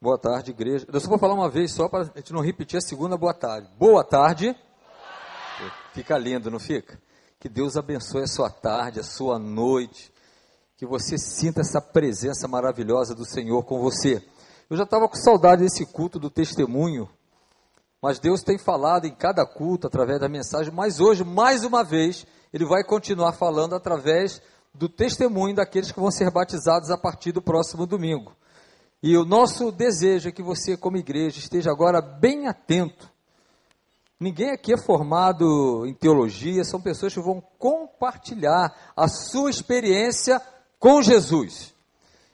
Boa tarde, igreja. Eu só vou falar uma vez só para a gente não repetir a segunda boa tarde. Boa tarde. Fica lindo, não fica? Que Deus abençoe a sua tarde, a sua noite. Que você sinta essa presença maravilhosa do Senhor com você. Eu já estava com saudade desse culto do testemunho, mas Deus tem falado em cada culto através da mensagem, mas hoje, mais uma vez, Ele vai continuar falando através do testemunho daqueles que vão ser batizados a partir do próximo domingo. E o nosso desejo é que você, como igreja, esteja agora bem atento. Ninguém aqui é formado em teologia, são pessoas que vão compartilhar a sua experiência com Jesus.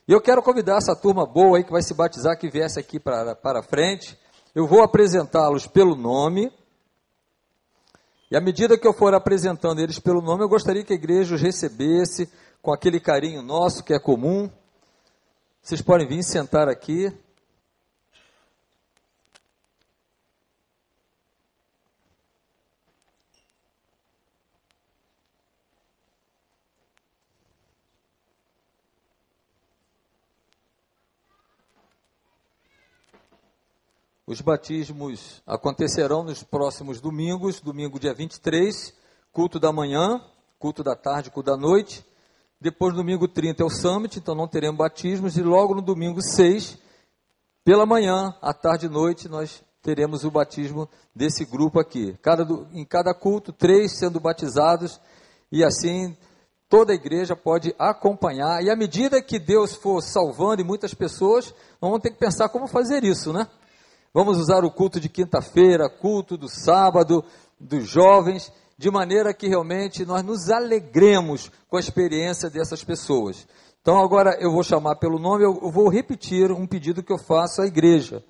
E eu quero convidar essa turma boa aí que vai se batizar, que viesse aqui para, para frente. Eu vou apresentá-los pelo nome. E à medida que eu for apresentando eles pelo nome, eu gostaria que a igreja os recebesse com aquele carinho nosso que é comum. Vocês podem vir sentar aqui. Os batismos acontecerão nos próximos domingos, domingo dia 23, culto da manhã, culto da tarde, culto da noite, depois, domingo 30 é o Summit, então não teremos batismos. E logo no domingo 6, pela manhã, à tarde e noite, nós teremos o batismo desse grupo aqui. Cada, em cada culto, três sendo batizados. E assim, toda a igreja pode acompanhar. E à medida que Deus for salvando e muitas pessoas, nós vamos ter que pensar como fazer isso, né? Vamos usar o culto de quinta-feira, culto do sábado, dos jovens de maneira que realmente nós nos alegremos com a experiência dessas pessoas. Então agora eu vou chamar pelo nome, eu vou repetir um pedido que eu faço à igreja.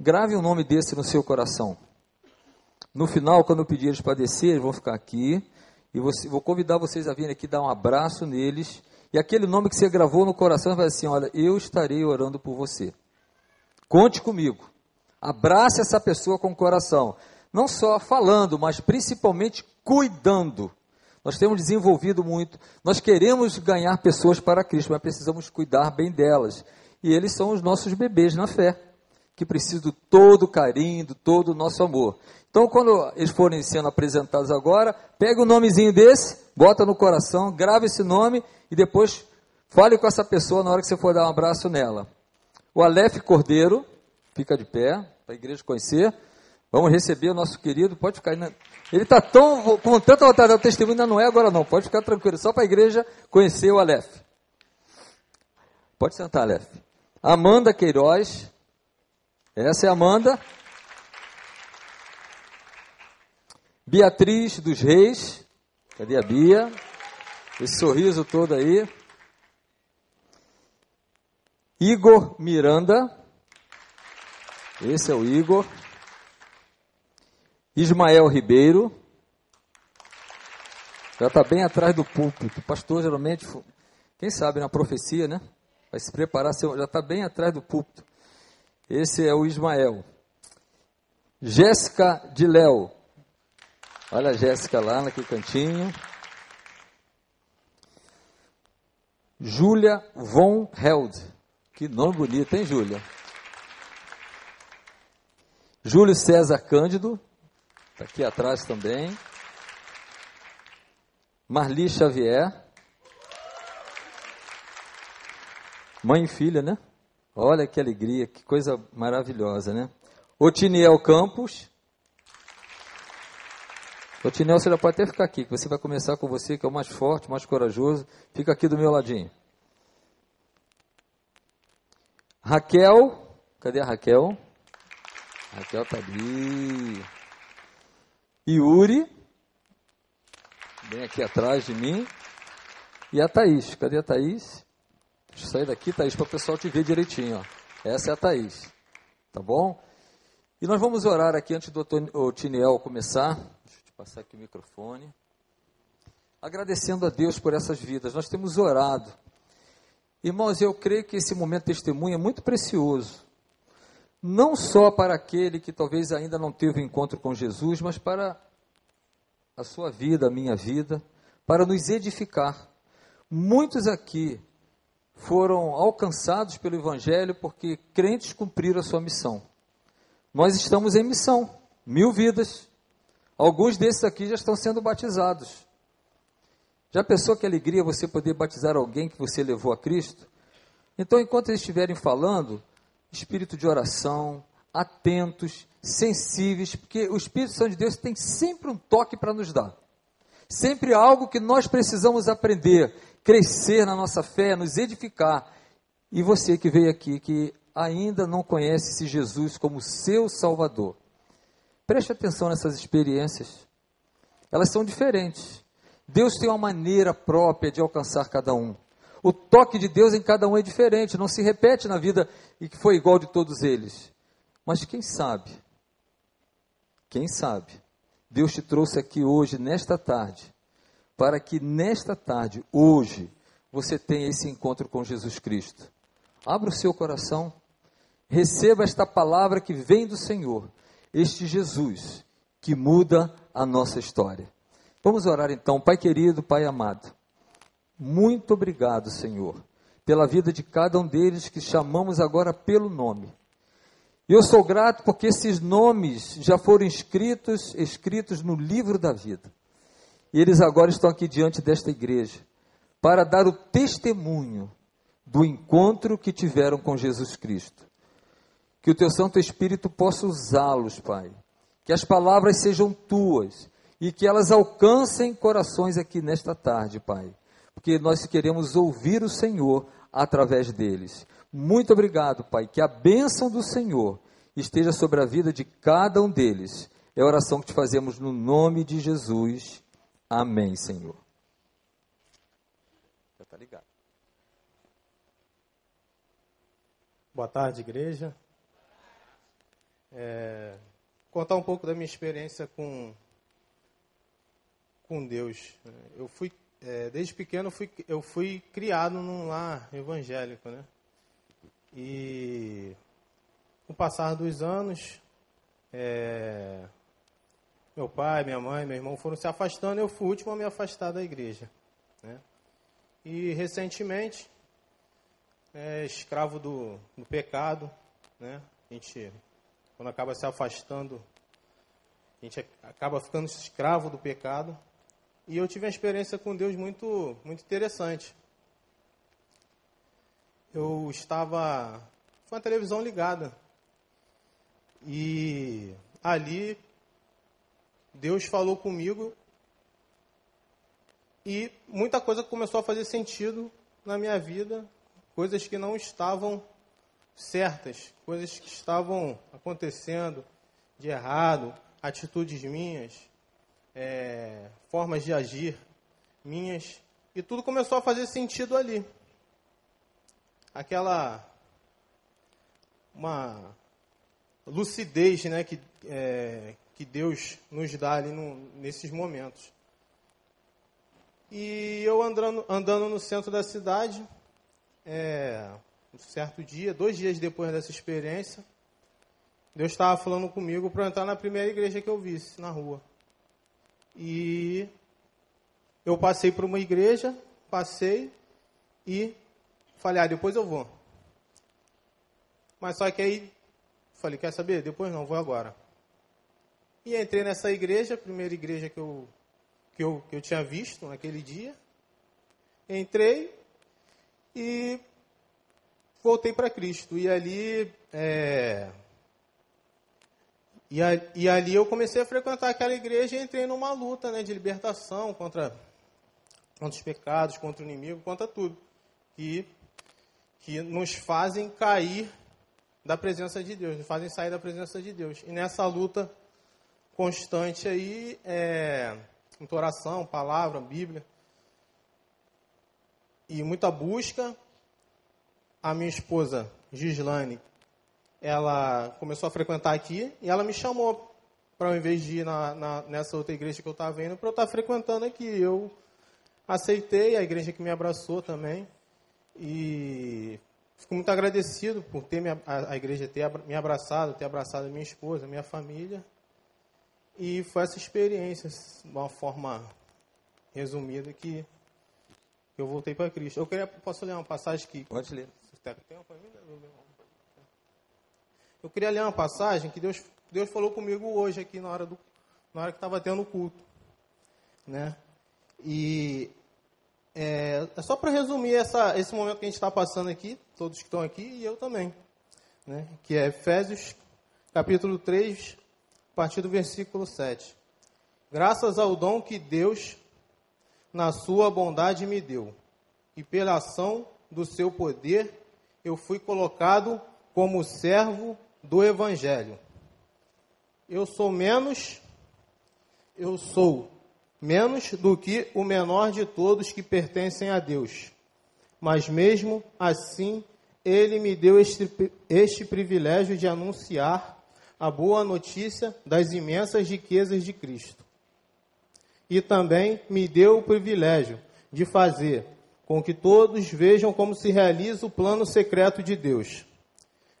Grave um nome desse no seu coração. No final, quando eu pedir eles para descer, eles vão ficar aqui. E você, vou convidar vocês a virem aqui dar um abraço neles. E aquele nome que você gravou no coração vai assim: Olha, eu estarei orando por você. Conte comigo. Abrace essa pessoa com o coração não só falando, mas principalmente cuidando. Nós temos desenvolvido muito, nós queremos ganhar pessoas para Cristo, mas precisamos cuidar bem delas. E eles são os nossos bebês na fé, que precisam do todo o carinho, do todo o nosso amor. Então, quando eles forem sendo apresentados agora, pega o um nomezinho desse, bota no coração, grave esse nome e depois fale com essa pessoa na hora que você for dar um abraço nela. O Aleph Cordeiro, fica de pé, para a igreja conhecer. Vamos receber o nosso querido, pode ficar aí. Ele está tão, com tanta vontade, o testemunho ainda não é agora não, pode ficar tranquilo, só para a igreja conhecer o Aleph. Pode sentar, Aleph. Amanda Queiroz, essa é a Amanda. Beatriz dos Reis, cadê a Bia? Esse sorriso todo aí. Igor Miranda, esse é o Igor. Ismael Ribeiro, já está bem atrás do púlpito. Pastor geralmente, quem sabe na profecia, né? Vai se preparar, já está bem atrás do púlpito. Esse é o Ismael. Jéssica de Léo. Olha a Jéssica lá naquele cantinho. Júlia von Held. Que nome bonito, hein, Júlia? Júlio César Cândido. Está aqui atrás também. Marli Xavier. Mãe e filha, né? Olha que alegria, que coisa maravilhosa, né? Otiniel Campos. Otiniel, você já pode até ficar aqui, que você vai começar com você, que é o mais forte, mais corajoso. Fica aqui do meu ladinho. Raquel, cadê a Raquel? Raquel tá ali. Yuri, bem aqui atrás de mim, e a Thaís. Cadê a Thaís? Deixa eu sair daqui, Thaís, para o pessoal te ver direitinho. Ó. Essa é a Thaís. Tá bom? E nós vamos orar aqui antes do Tiniel começar. Deixa eu passar aqui o microfone. Agradecendo a Deus por essas vidas. Nós temos orado. Irmãos, eu creio que esse momento de testemunho é muito precioso não só para aquele que talvez ainda não teve encontro com Jesus, mas para a sua vida, a minha vida, para nos edificar. Muitos aqui foram alcançados pelo Evangelho porque crentes cumpriram a sua missão. Nós estamos em missão, mil vidas. Alguns desses aqui já estão sendo batizados. Já pensou que alegria você poder batizar alguém que você levou a Cristo? Então, enquanto eles estiverem falando, espírito de oração, atentos, sensíveis, porque o Espírito Santo de Deus tem sempre um toque para nos dar. Sempre algo que nós precisamos aprender, crescer na nossa fé, nos edificar. E você que veio aqui, que ainda não conhece esse Jesus como seu Salvador, preste atenção nessas experiências. Elas são diferentes. Deus tem uma maneira própria de alcançar cada um. O toque de Deus em cada um é diferente, não se repete na vida e que foi igual de todos eles. Mas quem sabe? Quem sabe? Deus te trouxe aqui hoje, nesta tarde, para que nesta tarde, hoje, você tenha esse encontro com Jesus Cristo. Abra o seu coração, receba esta palavra que vem do Senhor, este Jesus que muda a nossa história. Vamos orar então, Pai querido, Pai amado. Muito obrigado, Senhor, pela vida de cada um deles que chamamos agora pelo nome. Eu sou grato porque esses nomes já foram escritos, escritos no livro da vida. E eles agora estão aqui diante desta igreja para dar o testemunho do encontro que tiveram com Jesus Cristo. Que o teu Santo Espírito possa usá-los, Pai. Que as palavras sejam tuas e que elas alcancem corações aqui nesta tarde, Pai, porque nós queremos ouvir o Senhor através deles. Muito obrigado, Pai, que a bênção do Senhor esteja sobre a vida de cada um deles. É a oração que te fazemos no nome de Jesus. Amém, Senhor. Já está ligado. Boa tarde, igreja. É, contar um pouco da minha experiência com com Deus. Eu fui, é, desde pequeno, fui, eu fui criado num lar evangélico, né? E com o passar dos anos, é, meu pai, minha mãe, meu irmão foram se afastando, eu fui o último a me afastar da igreja. Né? E recentemente, é, escravo do, do pecado, né? a gente, quando acaba se afastando, a gente acaba ficando escravo do pecado, e eu tive uma experiência com Deus muito, muito interessante. Eu estava com a televisão ligada. E ali Deus falou comigo e muita coisa começou a fazer sentido na minha vida, coisas que não estavam certas, coisas que estavam acontecendo de errado, atitudes minhas, é, formas de agir minhas, e tudo começou a fazer sentido ali. Aquela uma lucidez né, que, é, que Deus nos dá ali no, nesses momentos. E eu andando, andando no centro da cidade, é, um certo dia, dois dias depois dessa experiência, Deus estava falando comigo para entrar na primeira igreja que eu visse na rua. E eu passei por uma igreja, passei e falei, ah, depois eu vou. Mas só que aí falei, quer saber? Depois não, vou agora. E entrei nessa igreja, primeira igreja que eu, que eu, que eu tinha visto naquele dia. Entrei e voltei para Cristo. E ali é, e, a, e, ali eu comecei a frequentar aquela igreja e entrei numa luta né, de libertação contra, contra os pecados, contra o inimigo, contra tudo. Que, que nos fazem cair da presença de Deus, nos fazem sair da presença de Deus. E nessa luta constante aí, é, muita oração, palavra, Bíblia, e muita busca, a minha esposa, Gislane, ela começou a frequentar aqui e ela me chamou para, ao invés de ir na, na, nessa outra igreja que eu estava indo, para eu estar tá frequentando aqui. Eu aceitei, a igreja que me abraçou também. E fico muito agradecido por ter me, a, a igreja ter me abraçado, ter abraçado a minha esposa, a minha família. E foi essa experiência, de uma forma resumida, que eu voltei para Cristo. Eu queria, posso ler uma passagem que. Pode ler. Tem tempo ainda? Eu queria ler uma passagem que Deus, Deus falou comigo hoje aqui na hora, do, na hora que estava tendo o culto. Né? E é, é só para resumir essa, esse momento que a gente está passando aqui, todos que estão aqui e eu também. Né? Que é Efésios capítulo 3, a partir do versículo 7. Graças ao dom que Deus, na sua bondade, me deu, e pela ação do seu poder, eu fui colocado como servo do Evangelho. Eu sou menos, eu sou menos do que o menor de todos que pertencem a Deus. Mas mesmo assim, Ele me deu este, este privilégio de anunciar a boa notícia das imensas riquezas de Cristo. E também me deu o privilégio de fazer com que todos vejam como se realiza o plano secreto de Deus.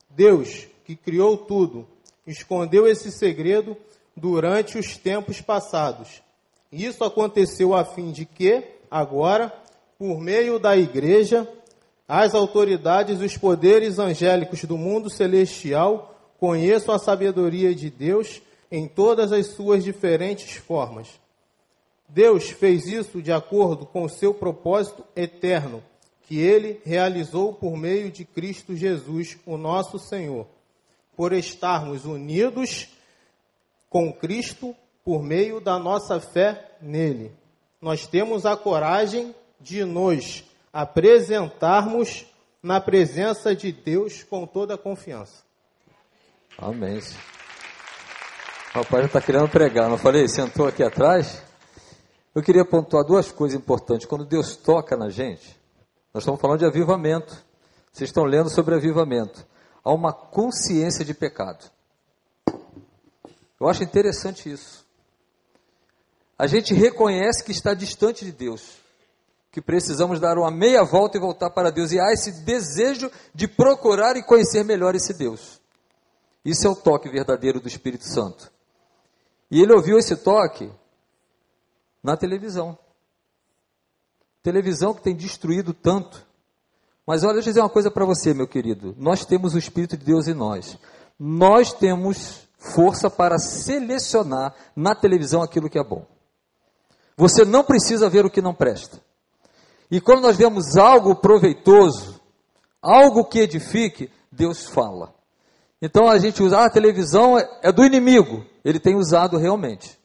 Deus, que criou tudo, escondeu esse segredo durante os tempos passados. Isso aconteceu a fim de que, agora, por meio da igreja, as autoridades e os poderes angélicos do mundo celestial conheçam a sabedoria de Deus em todas as suas diferentes formas. Deus fez isso de acordo com o seu propósito eterno, que ele realizou por meio de Cristo Jesus, o nosso Senhor por estarmos unidos com Cristo por meio da nossa fé nele. Nós temos a coragem de nos apresentarmos na presença de Deus com toda a confiança. Amém. O rapaz já está querendo pregar, não falei? Sentou aqui atrás. Eu queria pontuar duas coisas importantes. Quando Deus toca na gente, nós estamos falando de avivamento. Vocês estão lendo sobre avivamento a uma consciência de pecado. Eu acho interessante isso. A gente reconhece que está distante de Deus, que precisamos dar uma meia volta e voltar para Deus, e há esse desejo de procurar e conhecer melhor esse Deus. Isso é o toque verdadeiro do Espírito Santo. E ele ouviu esse toque na televisão. Televisão que tem destruído tanto. Mas olha, deixa eu dizer uma coisa para você, meu querido. Nós temos o Espírito de Deus em nós. Nós temos força para selecionar na televisão aquilo que é bom. Você não precisa ver o que não presta. E quando nós vemos algo proveitoso, algo que edifique, Deus fala. Então a gente usa, ah, a televisão é, é do inimigo. Ele tem usado realmente.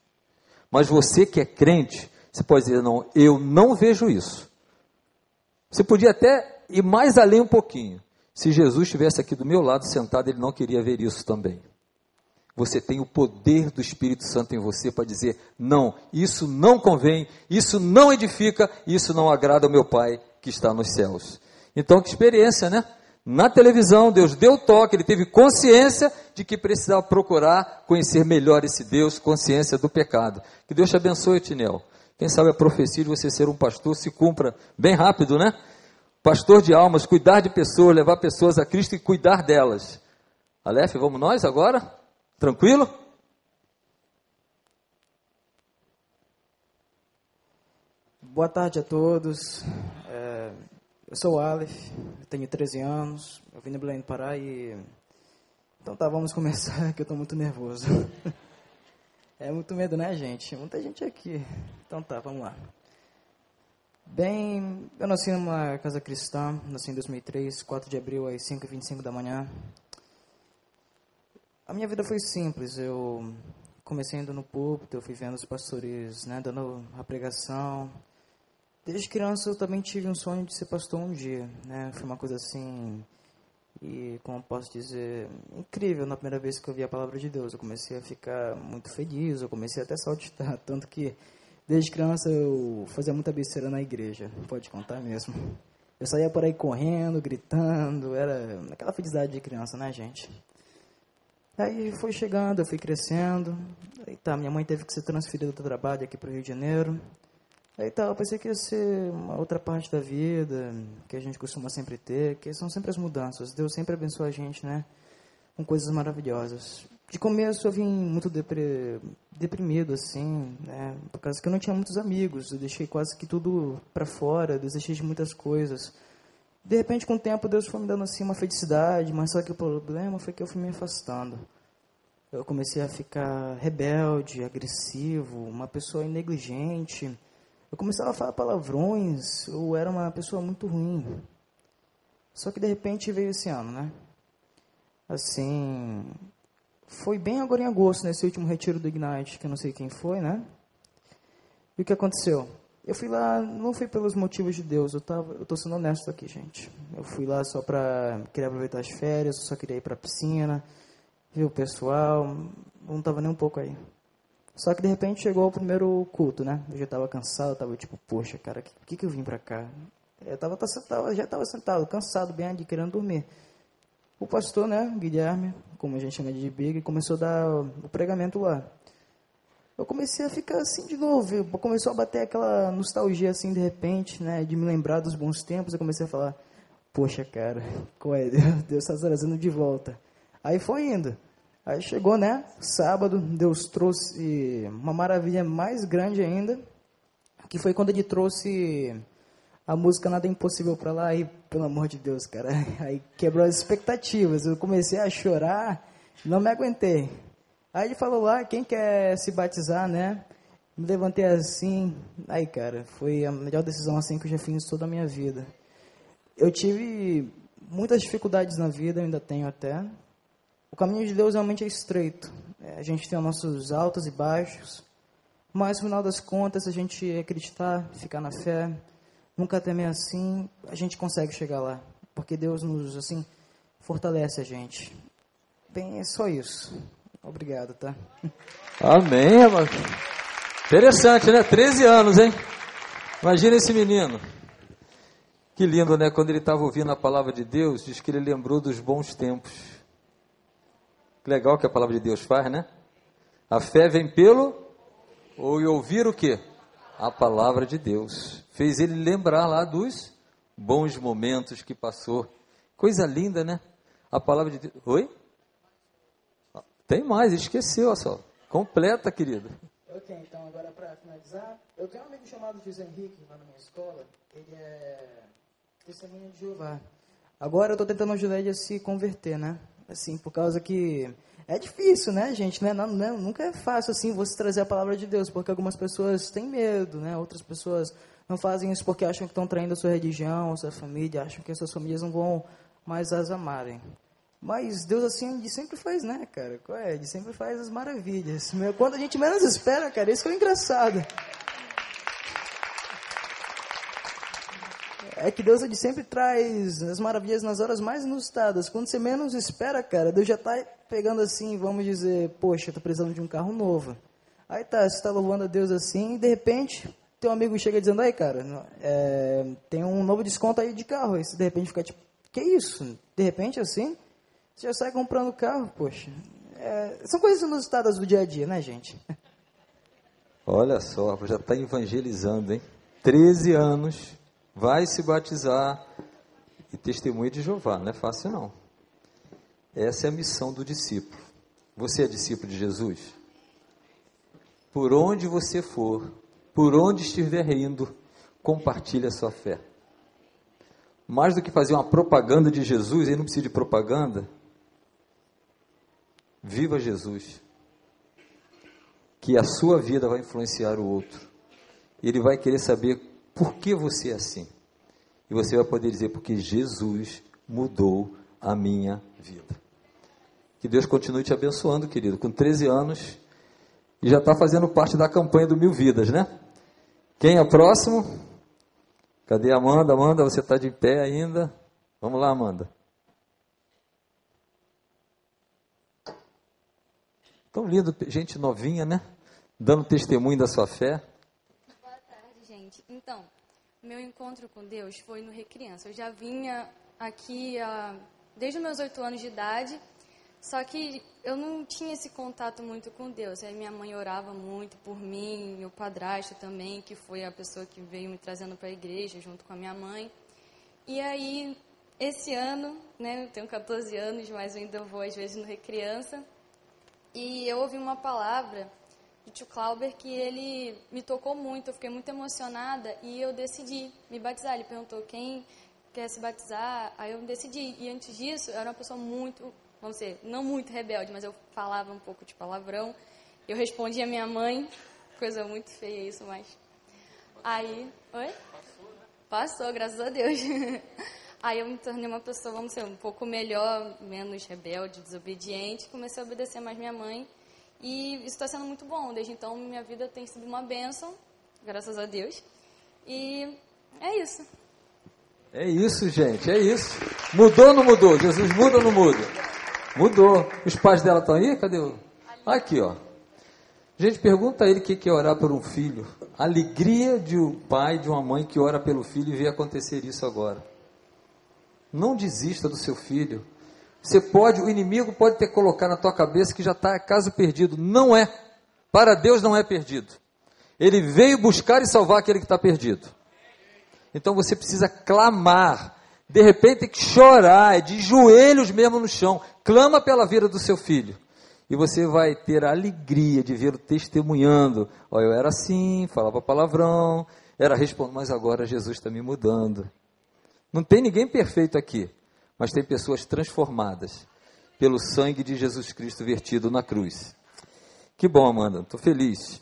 Mas você que é crente, você pode dizer, não, eu não vejo isso. Você podia até e mais além um pouquinho. Se Jesus estivesse aqui do meu lado sentado, ele não queria ver isso também. Você tem o poder do Espírito Santo em você para dizer: não, isso não convém, isso não edifica, isso não agrada ao meu Pai que está nos céus. Então, que experiência, né? Na televisão, Deus deu toque, ele teve consciência de que precisava procurar conhecer melhor esse Deus, consciência do pecado. Que Deus te abençoe, Tinel. Quem sabe a profecia de você ser um pastor se cumpra bem rápido, né? Pastor de almas, cuidar de pessoas, levar pessoas a Cristo e cuidar delas. Aleph, vamos nós agora? Tranquilo? Boa tarde a todos. É, eu sou o Aleph, tenho 13 anos, eu vim do Belém do Pará e. Então tá, vamos começar que eu estou muito nervoso. É muito medo, né, gente? Muita gente aqui. Então tá, vamos lá. Bem, eu nasci numa casa cristã, nasci em 2003, 4 de abril às 5h25 da manhã. A minha vida foi simples, eu comecei indo no púlpito, eu fui vendo os pastores né, dando a pregação. Desde criança eu também tive um sonho de ser pastor um dia, né? Foi uma coisa assim, e como posso dizer, incrível na primeira vez que eu vi a palavra de Deus. Eu comecei a ficar muito feliz, eu comecei até a saltitar, tanto que Desde criança eu fazia muita besteira na igreja, pode contar mesmo. Eu saía por aí correndo, gritando, era aquela felicidade de criança, né, gente? Aí foi chegando, eu fui crescendo. Aí tá, minha mãe teve que ser transferida do trabalho aqui para o Rio de Janeiro. Aí tá, eu pensei que ia ser uma outra parte da vida, que a gente costuma sempre ter, que são sempre as mudanças. Deus sempre abençoa a gente, né? com coisas maravilhosas. De começo eu vim muito depre, deprimido, assim, né? Por causa que eu não tinha muitos amigos, eu deixei quase que tudo para fora, desejei de muitas coisas. De repente, com o tempo, Deus foi me dando assim uma felicidade, mas só que o problema foi que eu fui me afastando. Eu comecei a ficar rebelde, agressivo, uma pessoa negligente. Eu começava a falar palavrões, eu era uma pessoa muito ruim. Só que de repente veio esse ano, né? Assim, foi bem agora em agosto, nesse último retiro do Ignite, que eu não sei quem foi, né? E o que aconteceu? Eu fui lá, não fui pelos motivos de Deus, eu tava, eu tô sendo honesto aqui, gente. Eu fui lá só para querer aproveitar as férias, só queria ir para a piscina, ver o pessoal, não tava nem um pouco aí. Só que de repente chegou o primeiro culto, né? Eu já tava cansado, tava tipo, poxa, cara, por que, que eu vim para cá? Eu tava, já tava sentado, cansado, bem ali, querendo dormir. O pastor, né, Guilherme, como a gente chama de Big, começou a dar o pregamento lá. Eu comecei a ficar assim de novo, começou a bater aquela nostalgia assim de repente, né, de me lembrar dos bons tempos. Eu comecei a falar, poxa, cara, qual é? Deus está trazendo de volta. Aí foi indo. Aí chegou, né? Sábado, Deus trouxe uma maravilha mais grande ainda, que foi quando ele trouxe a música Nada é Impossível para lá, e pelo amor de Deus, cara, aí quebrou as expectativas. Eu comecei a chorar, não me aguentei. Aí ele falou lá, quem quer se batizar, né? Me levantei assim, aí, cara, foi a melhor decisão assim que eu já fiz toda a minha vida. Eu tive muitas dificuldades na vida, ainda tenho até, o caminho de Deus realmente é estreito. É, a gente tem os nossos altos e baixos, mas no final das contas, a gente acreditar, ficar na fé, nunca temer assim, a gente consegue chegar lá, porque Deus nos assim fortalece a gente. Bem, é só isso. Obrigado, tá? Amém, mano. Interessante, né? 13 anos, hein? Imagina esse menino. Que lindo, né? Quando ele estava ouvindo a palavra de Deus, diz que ele lembrou dos bons tempos legal que a palavra de Deus faz, né? A fé vem pelo ou ouvir o que? A palavra de Deus. Fez ele lembrar lá dos bons momentos que passou. Coisa linda, né? A palavra de Deus. Oi? Tem mais, esqueceu, olha só. Completa, querido. Ok, então agora para finalizar, eu tenho um amigo chamado José Henrique lá na minha escola. Ele é testemunha de Jeová. Agora eu estou tentando ajudar ele a se converter, né? Assim, por causa que é difícil, né, gente? Né? Não, não, nunca é fácil assim você trazer a palavra de Deus, porque algumas pessoas têm medo, né? Outras pessoas não fazem isso porque acham que estão traindo a sua religião, a sua família, acham que as suas famílias não vão mais as amarem. Mas Deus assim, ele sempre faz, né, cara? É? Ele sempre faz as maravilhas. Quando a gente menos espera, cara, isso que é engraçado. É que Deus ele sempre traz as maravilhas nas horas mais inusitadas. Quando você menos espera, cara, Deus já está pegando assim, vamos dizer, poxa, tô precisando de um carro novo. Aí tá, você está louvando a Deus assim, e de repente, teu amigo chega dizendo, aí cara, é, tem um novo desconto aí de carro. Aí você de repente fica tipo, que isso? De repente assim, você já sai comprando carro, poxa. É, são coisas inusitadas do dia a dia, né, gente? Olha só, já está evangelizando, hein? 13 anos vai se batizar e testemunha de Jeová. Não é fácil, não. Essa é a missão do discípulo. Você é discípulo de Jesus? Por onde você for, por onde estiver indo, compartilhe a sua fé. Mais do que fazer uma propaganda de Jesus, ele não precisa de propaganda. Viva Jesus. Que a sua vida vai influenciar o outro. Ele vai querer saber por que você é assim? E você vai poder dizer, porque Jesus mudou a minha vida. Que Deus continue te abençoando, querido. Com 13 anos, e já está fazendo parte da campanha do Mil Vidas, né? Quem é próximo? Cadê a Amanda? Amanda, você está de pé ainda? Vamos lá, Amanda. Tão lindo, gente novinha, né? Dando testemunho da sua fé. Então, meu encontro com Deus foi no Recriança. Eu já vinha aqui desde os meus oito anos de idade, só que eu não tinha esse contato muito com Deus. Aí minha mãe orava muito por mim, meu padrasto também, que foi a pessoa que veio me trazendo para a igreja junto com a minha mãe. E aí esse ano, né, eu tenho 14 anos, mas eu ainda vou às vezes no Recriança, e eu ouvi uma palavra do tio Clauber que ele me tocou muito, eu fiquei muito emocionada e eu decidi me batizar. Ele perguntou quem quer se batizar, aí eu decidi. E antes disso, eu era uma pessoa muito, vamos dizer, não muito rebelde, mas eu falava um pouco de palavrão. Eu respondia a minha mãe, coisa muito feia isso, mas. Aí. Oi? Passou, né? Passou, graças a Deus. Aí eu me tornei uma pessoa, vamos dizer, um pouco melhor, menos rebelde, desobediente. Comecei a obedecer mais minha mãe. E isso está sendo muito bom. Desde então, minha vida tem sido uma bênção, graças a Deus. E é isso. É isso, gente, é isso. Mudou ou não mudou? Jesus muda ou não muda? Mudou. Os pais dela estão aí? Cadê o. Aqui, ó. Gente, pergunta a ele o que é orar por um filho. A alegria de um pai, de uma mãe que ora pelo filho e vê acontecer isso agora. Não desista do seu filho. Você pode, o inimigo pode ter colocado na tua cabeça que já está caso perdido. Não é. Para Deus não é perdido. Ele veio buscar e salvar aquele que está perdido. Então você precisa clamar. De repente tem que chorar, é de joelhos mesmo no chão. Clama pela vida do seu filho. E você vai ter a alegria de vê-lo testemunhando. Olha, eu era assim, falava palavrão, era respondendo, mas agora Jesus está me mudando. Não tem ninguém perfeito aqui, mas tem pessoas transformadas pelo sangue de Jesus Cristo vertido na cruz. Que bom, Amanda, estou feliz.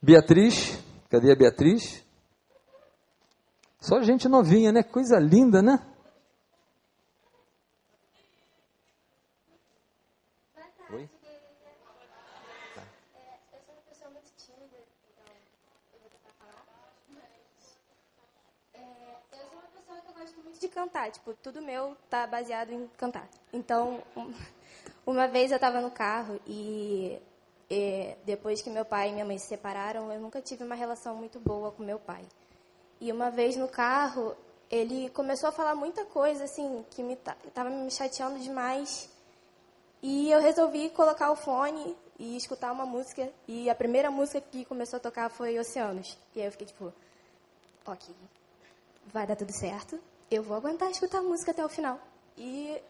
Beatriz, cadê a Beatriz? Só gente novinha, né? Coisa linda, né? Oi? Tá. Eu sou uma pessoa muito tímida, então eu vou tentar falar. Mas, é, eu sou uma pessoa que eu gosto muito de cantar. Tipo, tudo meu tá baseado em cantar. Então, uma vez eu estava no carro e, e depois que meu pai e minha mãe se separaram, eu nunca tive uma relação muito boa com meu pai. E uma vez no carro, ele começou a falar muita coisa, assim, que me estava me chateando demais. E eu resolvi colocar o fone e escutar uma música. E a primeira música que começou a tocar foi Oceanos. E aí eu fiquei tipo, ok, vai dar tudo certo. Eu vou aguentar escutar a música até o final. E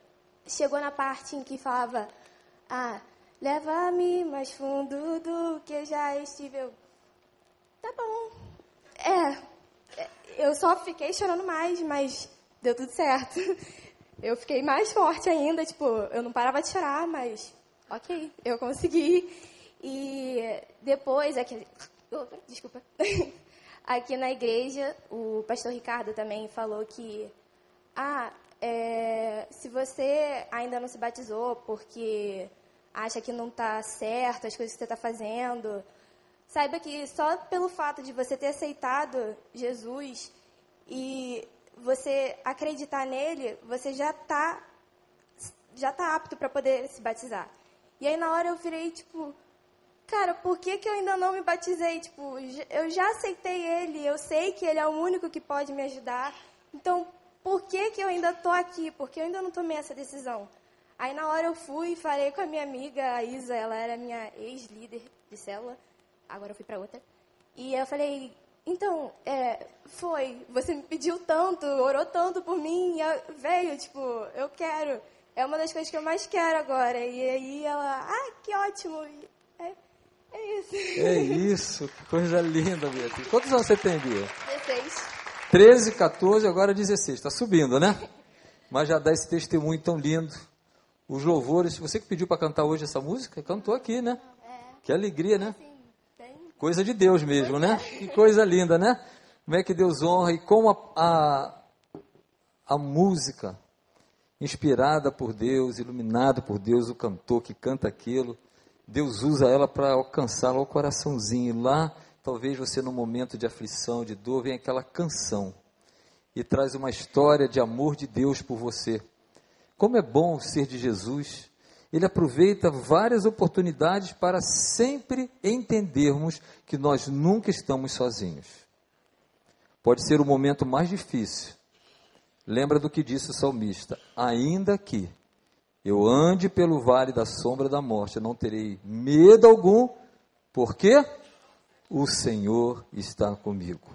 chegou na parte em que falava, ah, leva-me mais fundo do que já estive. Eu, tá bom. É, eu só fiquei chorando mais, mas deu tudo certo. Eu fiquei mais forte ainda, tipo, eu não parava de chorar, mas ok, eu consegui. E depois, aqui, desculpa, aqui na igreja, o pastor Ricardo também falou que, ah, é, se você ainda não se batizou porque acha que não está certo as coisas que você está fazendo, Saiba que só pelo fato de você ter aceitado Jesus e você acreditar nele, você já está já tá apto para poder se batizar. E aí na hora eu virei tipo, cara, por que, que eu ainda não me batizei? Tipo, eu já aceitei ele, eu sei que ele é o único que pode me ajudar. Então, por que, que eu ainda estou aqui? Porque eu ainda não tomei essa decisão. Aí na hora eu fui e falei com a minha amiga, a Isa, ela era minha ex-líder de célula agora eu fui para outra. E eu falei, então, é, foi, você me pediu tanto, orou tanto por mim, e veio, tipo, eu quero. É uma das coisas que eu mais quero agora. E aí ela, ah, que ótimo. É, é isso. É isso, que coisa linda, Beatriz. Quantos anos você tem, Bia? 16. 13, 14, agora 16. Está subindo, né? Mas já dá esse testemunho tão lindo. Os louvores, você que pediu para cantar hoje essa música, cantou aqui, né? É. Que alegria, né? Sim. Coisa de Deus mesmo, né? Que coisa linda, né? Como é que Deus honra e como a, a, a música inspirada por Deus, iluminada por Deus, o cantor que canta aquilo, Deus usa ela para alcançar o coraçãozinho. Lá, talvez você, num momento de aflição, de dor, vem aquela canção e traz uma história de amor de Deus por você. Como é bom ser de Jesus ele aproveita várias oportunidades para sempre entendermos que nós nunca estamos sozinhos. Pode ser o momento mais difícil. Lembra do que disse o salmista: Ainda que eu ande pelo vale da sombra da morte, eu não terei medo algum, porque o Senhor está comigo.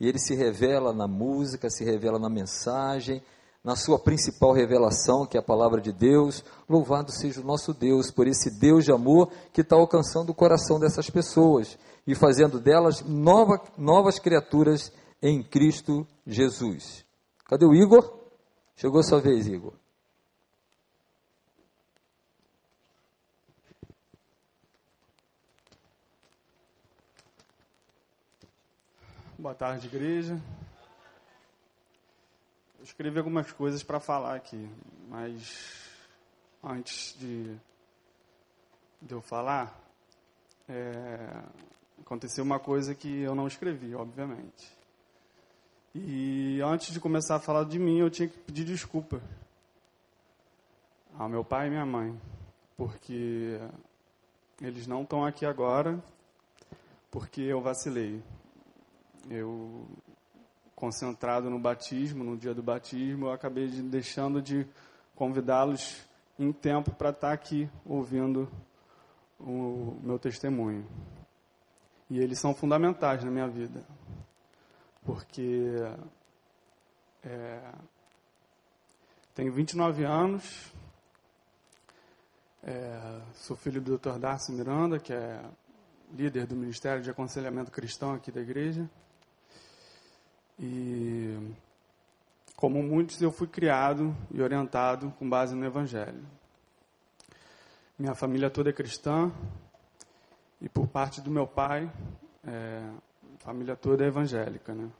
e ele se revela na música, se revela na mensagem, na sua principal revelação, que é a palavra de Deus. Louvado seja o nosso Deus por esse Deus de amor que está alcançando o coração dessas pessoas e fazendo delas nova, novas criaturas em Cristo Jesus. Cadê o Igor? Chegou a sua vez, Igor. Boa tarde, igreja. Eu escrevi algumas coisas para falar aqui, mas antes de, de eu falar, é, aconteceu uma coisa que eu não escrevi, obviamente. E antes de começar a falar de mim, eu tinha que pedir desculpa ao meu pai e minha mãe, porque eles não estão aqui agora, porque eu vacilei. Eu, concentrado no batismo, no dia do batismo, eu acabei de, deixando de convidá-los em tempo para estar tá aqui ouvindo o meu testemunho. E eles são fundamentais na minha vida, porque é, tenho 29 anos, é, sou filho do Dr. Darcy Miranda, que é líder do Ministério de Aconselhamento Cristão aqui da igreja. E, como muitos, eu fui criado e orientado com base no Evangelho. Minha família toda é cristã e, por parte do meu pai, é, família toda é evangélica. Né?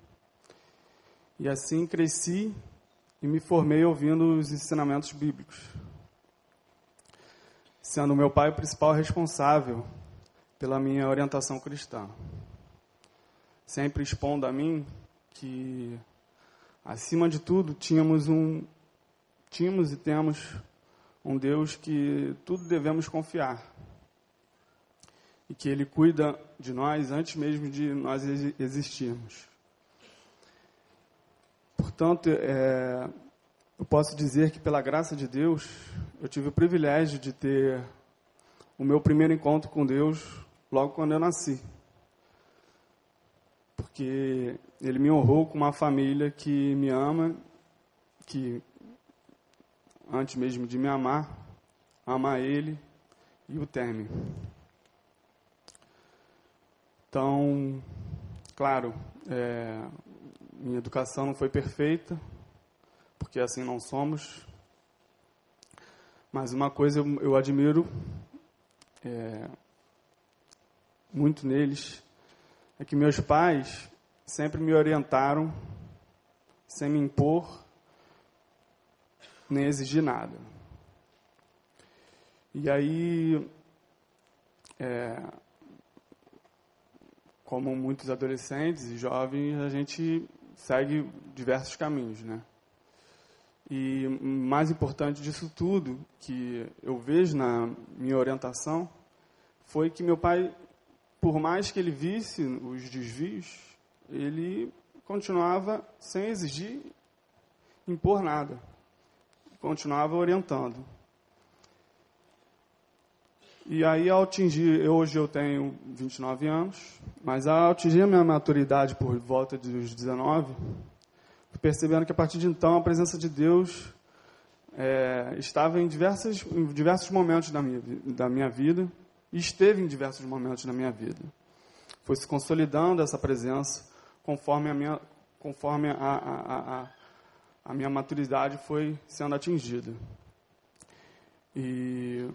E assim cresci e me formei ouvindo os ensinamentos bíblicos, sendo meu pai o principal responsável pela minha orientação cristã, sempre expondo a mim que, acima de tudo, tínhamos um tínhamos e temos um Deus que tudo devemos confiar. E que Ele cuida de nós antes mesmo de nós existirmos. Portanto, é, eu posso dizer que, pela graça de Deus, eu tive o privilégio de ter o meu primeiro encontro com Deus logo quando eu nasci porque ele me honrou com uma família que me ama, que antes mesmo de me amar, ama ele e o teme. Então, claro, é, minha educação não foi perfeita, porque assim não somos. Mas uma coisa eu, eu admiro é, muito neles é que meus pais sempre me orientaram sem me impor nem exigir nada. E aí, é, como muitos adolescentes e jovens, a gente segue diversos caminhos, né? E mais importante disso tudo, que eu vejo na minha orientação, foi que meu pai por mais que ele visse os desvios, ele continuava sem exigir, impor nada. Continuava orientando. E aí, ao atingir, hoje eu tenho 29 anos, mas ao atingir a minha maturidade por volta dos 19, percebendo que a partir de então a presença de Deus é, estava em, diversas, em diversos momentos da minha, da minha vida e esteve em diversos momentos na minha vida. Foi se consolidando essa presença conforme a minha, conforme a, a, a, a minha maturidade foi sendo atingida. E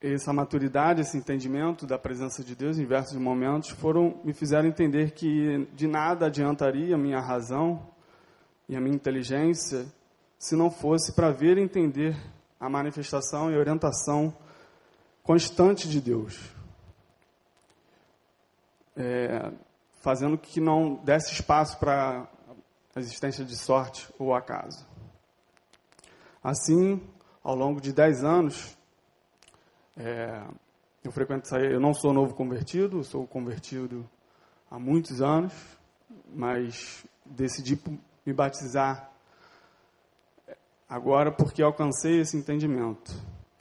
essa maturidade, esse entendimento da presença de Deus em diversos momentos foram me fizeram entender que de nada adiantaria a minha razão e a minha inteligência se não fosse para ver e entender a manifestação e orientação constante de Deus. É, fazendo que não desse espaço para a existência de sorte ou acaso. Assim, ao longo de dez anos, é, eu frequento eu não sou novo convertido, sou convertido há muitos anos, mas decidi me batizar agora porque alcancei esse entendimento.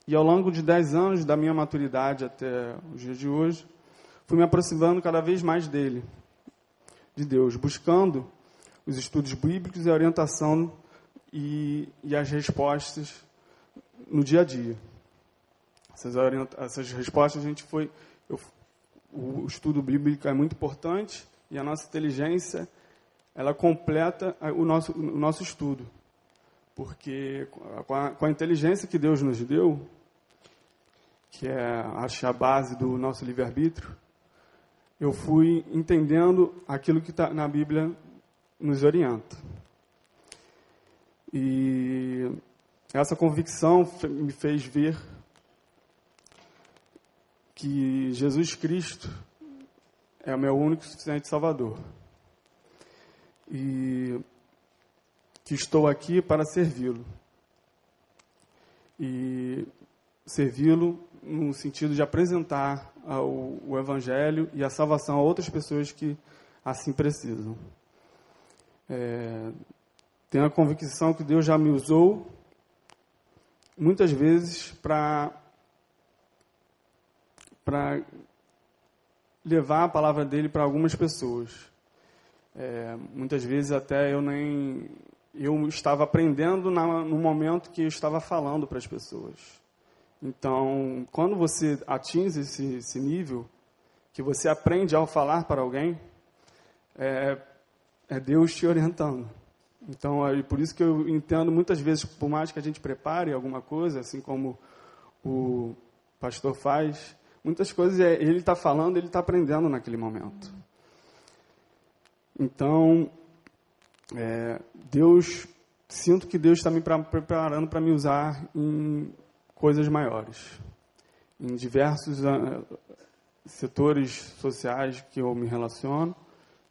E ao longo de dez anos da minha maturidade até os dias de hoje, fui me aproximando cada vez mais dele, de Deus, buscando os estudos bíblicos e a orientação e, e as respostas no dia a dia. Essas, essas respostas a gente foi. Eu, o estudo bíblico é muito importante e a nossa inteligência ela completa o nosso, o nosso estudo. Porque com a, com a inteligência que Deus nos deu, que é acho, a base do nosso livre-arbítrio, eu fui entendendo aquilo que tá, na Bíblia nos orienta. E essa convicção me fez ver que Jesus Cristo é o meu único e suficiente Salvador. E que estou aqui para servi-lo. E servi-lo no sentido de apresentar o, o Evangelho e a salvação a outras pessoas que assim precisam. É, tenho a convicção que Deus já me usou muitas vezes para para levar a palavra dele para algumas pessoas. É, muitas vezes até eu nem eu estava aprendendo na, no momento que eu estava falando para as pessoas. Então, quando você atinge esse, esse nível, que você aprende ao falar para alguém, é, é Deus te orientando. Então, é por isso que eu entendo muitas vezes, por mais que a gente prepare alguma coisa, assim como o pastor faz, muitas coisas é, ele está falando, ele está aprendendo naquele momento. Então, é, Deus, sinto que Deus está me preparando para me usar em coisas maiores, em diversos uh, setores sociais que eu me relaciono,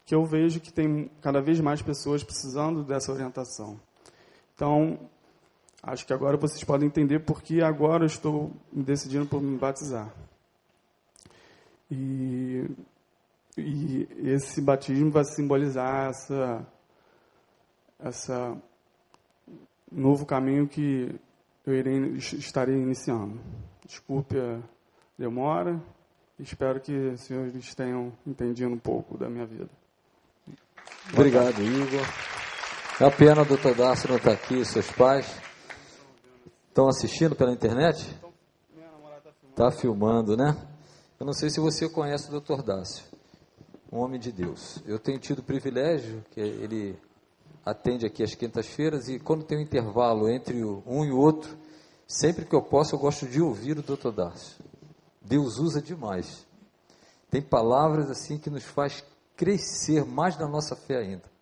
que eu vejo que tem cada vez mais pessoas precisando dessa orientação. Então, acho que agora vocês podem entender por que agora eu estou me decidindo por me batizar. E, e esse batismo vai simbolizar essa, essa novo caminho que eu irei, estarei iniciando. Desculpe a demora, espero que os senhores tenham entendido um pouco da minha vida. Obrigado, Igor. É a pena, doutor Darcy, não estar aqui, seus pais. Estão assistindo pela internet? Está filmando, né? Eu não sei se você conhece o doutor Dácio, um homem de Deus. Eu tenho tido o privilégio, que ele atende aqui às quintas-feiras, e quando tem um intervalo entre um e o outro, sempre que eu posso, eu gosto de ouvir o doutor Dácio. Deus usa demais. Tem palavras assim que nos faz crescer mais na nossa fé ainda.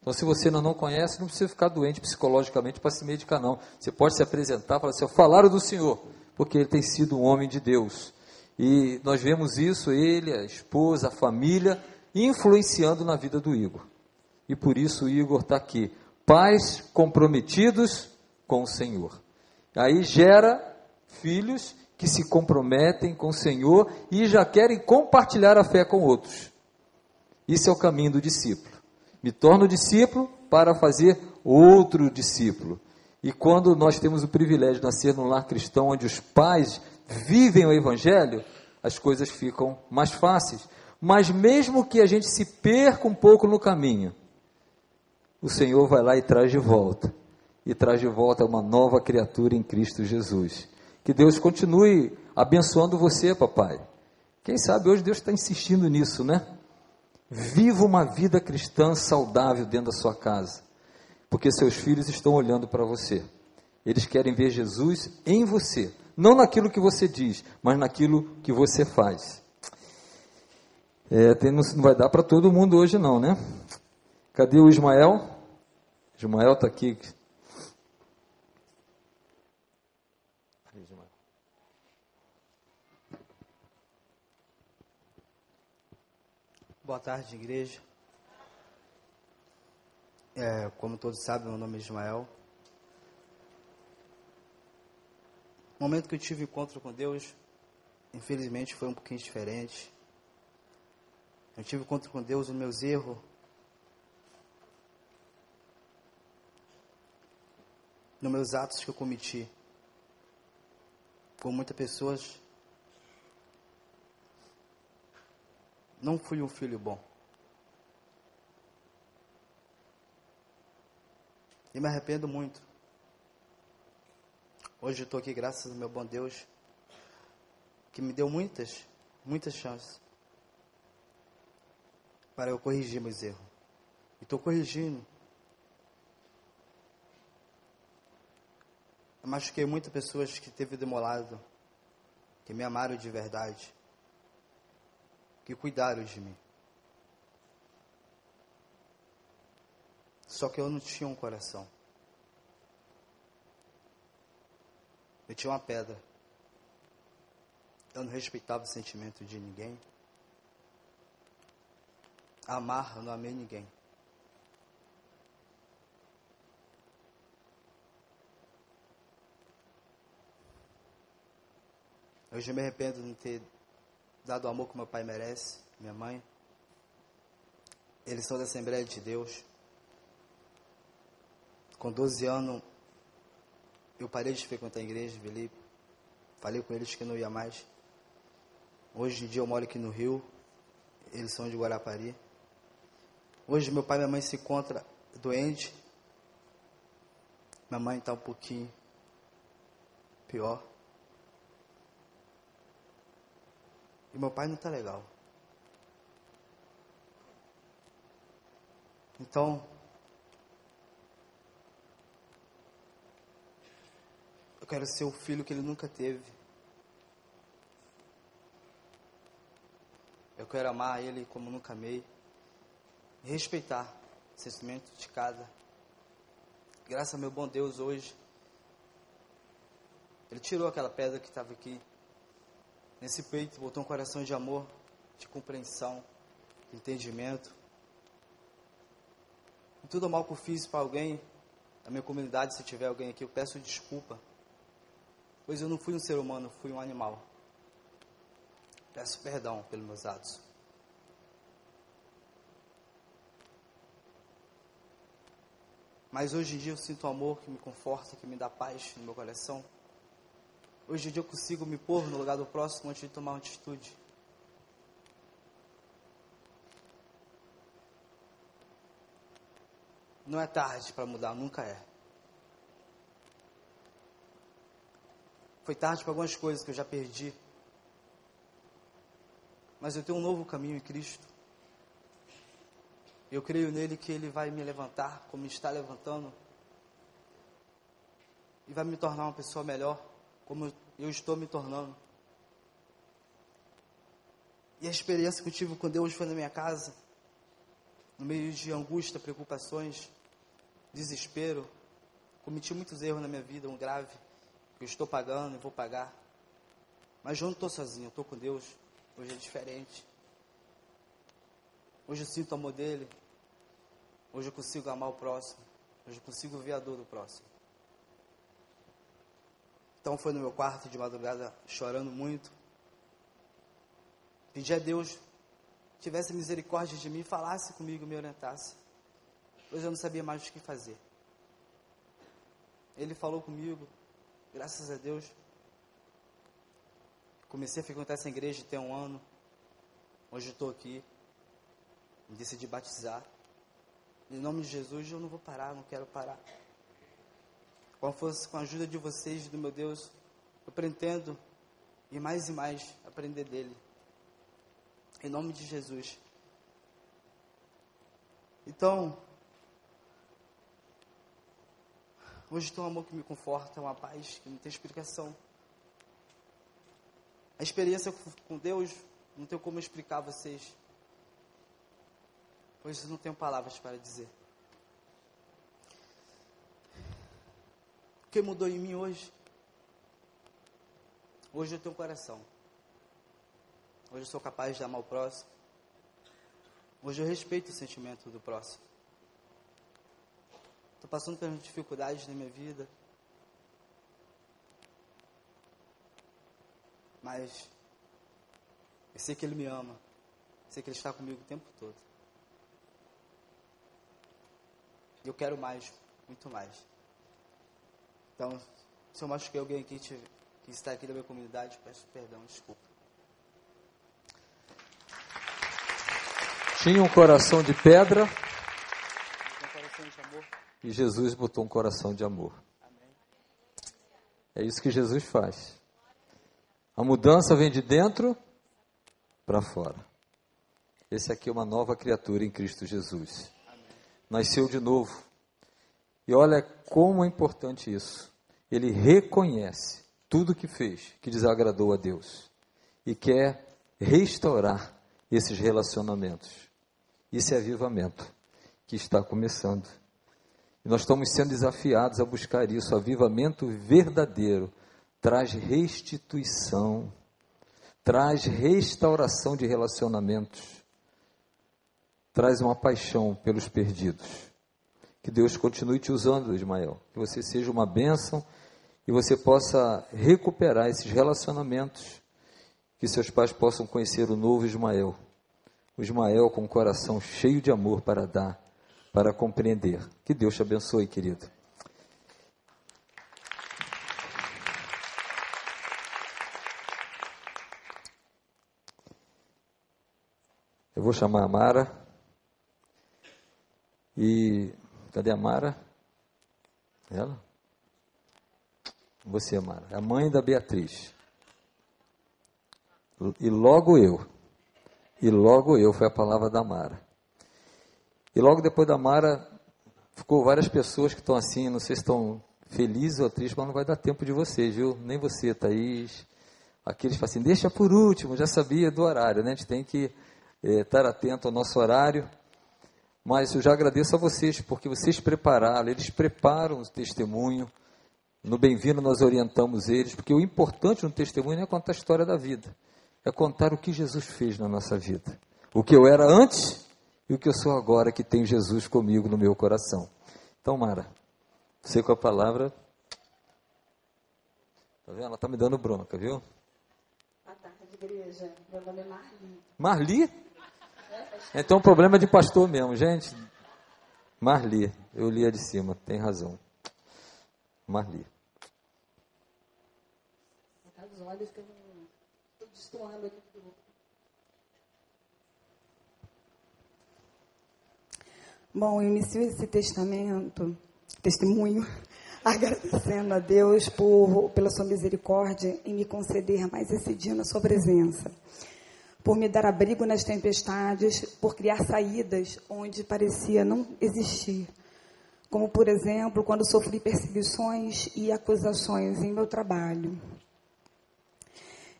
Então, se você ainda não conhece, não precisa ficar doente psicologicamente para se medicar, não. Você pode se apresentar e falar assim: falaram do Senhor, porque ele tem sido um homem de Deus. E nós vemos isso, ele, a esposa, a família, influenciando na vida do Igor. E por isso Igor está aqui. Pais comprometidos com o Senhor. Aí gera filhos que se comprometem com o Senhor e já querem compartilhar a fé com outros. Isso é o caminho do discípulo. Me torno discípulo para fazer outro discípulo. E quando nós temos o privilégio de nascer num lar cristão onde os pais vivem o evangelho, as coisas ficam mais fáceis. Mas mesmo que a gente se perca um pouco no caminho, o Senhor vai lá e traz de volta. E traz de volta uma nova criatura em Cristo Jesus. Que Deus continue abençoando você, papai. Quem sabe hoje Deus está insistindo nisso, né? Viva uma vida cristã saudável dentro da sua casa, porque seus filhos estão olhando para você. Eles querem ver Jesus em você, não naquilo que você diz, mas naquilo que você faz. É, tem, não vai dar para todo mundo hoje, não, né? Cadê o Ismael? Ismael está aqui. Boa tarde, igreja. É, como todos sabem, meu nome é Ismael. O momento que eu tive encontro com Deus, infelizmente, foi um pouquinho diferente. Eu tive encontro com Deus nos meus erros. Nos meus atos que eu cometi. Com muitas pessoas não fui um filho bom. E me arrependo muito. Hoje eu estou aqui graças ao meu bom Deus, que me deu muitas, muitas chances para eu corrigir meus erros. E estou corrigindo. Eu machuquei muitas pessoas que teve demolado, que me amaram de verdade, que cuidaram de mim. Só que eu não tinha um coração. Eu tinha uma pedra. Eu não respeitava o sentimento de ninguém. Amar, eu não amei ninguém. Eu me arrependo de não ter dado o amor que meu pai merece, minha mãe. Eles são da Assembleia de Deus. Com 12 anos, eu parei de frequentar a igreja, Felipe. Falei com eles que não ia mais. Hoje em dia eu moro aqui no Rio. Eles são de Guarapari. Hoje meu pai e minha mãe se encontram doente. Minha mãe está um pouquinho pior. E meu pai não está legal. Então, eu quero ser o filho que ele nunca teve. Eu quero amar ele como nunca amei. Respeitar o sentimento de cada. Graças ao meu bom Deus hoje. Ele tirou aquela pedra que estava aqui nesse peito, botou um coração de amor, de compreensão, de entendimento. E tudo mal que eu fiz para alguém, na minha comunidade, se tiver alguém aqui, eu peço desculpa. Pois eu não fui um ser humano, fui um animal. Peço perdão pelos meus atos. Mas hoje em dia eu sinto amor que me conforta, que me dá paz no meu coração. Hoje em dia eu consigo me pôr no lugar do próximo antes de tomar uma atitude. Não é tarde para mudar, nunca é. Foi tarde para algumas coisas que eu já perdi. Mas eu tenho um novo caminho em Cristo. Eu creio nele que ele vai me levantar, como está levantando, e vai me tornar uma pessoa melhor como eu estou me tornando. E a experiência que eu tive com Deus foi na minha casa, no meio de angústia, preocupações, desespero. Cometi muitos erros na minha vida, um grave, que eu estou pagando e vou pagar. Mas eu não estou sozinho, eu estou com Deus. Hoje é diferente. Hoje eu sinto o amor dele. Hoje eu consigo amar o próximo. Hoje eu consigo ver a dor do próximo. Então foi no meu quarto de madrugada, chorando muito. Pedi a Deus tivesse misericórdia de mim, falasse comigo, me orientasse. Pois eu não sabia mais o que fazer. Ele falou comigo, graças a Deus. Comecei a frequentar essa igreja tem um ano. Hoje estou aqui. Me decidi batizar. Em nome de Jesus, eu não vou parar, não quero parar com a, força, com a ajuda de vocês, do meu Deus, eu pretendo e mais e mais aprender dele. Em nome de Jesus. Então, hoje tem um amor que me conforta, uma paz que não tem explicação. A experiência com Deus, não tenho como explicar a vocês. Pois não tenho palavras para dizer. Que mudou em mim hoje? Hoje eu tenho um coração. Hoje eu sou capaz de amar o próximo. Hoje eu respeito o sentimento do próximo. Estou passando pelas dificuldades na minha vida. Mas eu sei que Ele me ama. Eu sei que Ele está comigo o tempo todo. E eu quero mais, muito mais. Então, se eu machuquei alguém aqui que está aqui da minha comunidade, peço perdão, desculpa. Tinha um coração de pedra. E Jesus botou um coração de amor. É isso que Jesus faz. A mudança vem de dentro para fora. Esse aqui é uma nova criatura em Cristo Jesus. Nasceu de novo. E olha como é importante isso. Ele reconhece tudo que fez que desagradou a Deus e quer restaurar esses relacionamentos. É avivamento que está começando. E nós estamos sendo desafiados a buscar isso. Avivamento verdadeiro traz restituição, traz restauração de relacionamentos, traz uma paixão pelos perdidos. Que Deus continue te usando, Ismael. Que você seja uma bênção e você possa recuperar esses relacionamentos. Que seus pais possam conhecer o novo Ismael. O Ismael com o coração cheio de amor para dar, para compreender. Que Deus te abençoe, querido. Eu vou chamar a Mara. E cadê a Mara? Ela? Você, Mara. É a mãe da Beatriz. E logo eu. E logo eu foi a palavra da Mara. E logo depois da Mara, ficou várias pessoas que estão assim, não sei se estão felizes ou tristes, mas não vai dar tempo de vocês, viu? Nem você, Thaís. Aqueles falam assim, deixa por último, já sabia do horário, né? A gente tem que é, estar atento ao nosso horário. Mas eu já agradeço a vocês, porque vocês prepararam, eles preparam o testemunho. No Bem-vindo nós orientamos eles, porque o importante no testemunho não é contar a história da vida, é contar o que Jesus fez na nossa vida. O que eu era antes e o que eu sou agora, que tem Jesus comigo no meu coração. Então, Mara, você com a palavra. Tá vendo? Ela tá me dando bronca, viu? Boa tarde, igreja. Meu nome é Marli. Marli? Então o problema é de pastor mesmo, gente. Marli, eu li a de cima, tem razão. Marli. Os olhos que eu estou destoando aqui. Bom, eu inicio esse testamento, testemunho, agradecendo a Deus por, pela sua misericórdia em me conceder mais esse dia na sua presença por me dar abrigo nas tempestades, por criar saídas onde parecia não existir. Como, por exemplo, quando sofri perseguições e acusações em meu trabalho.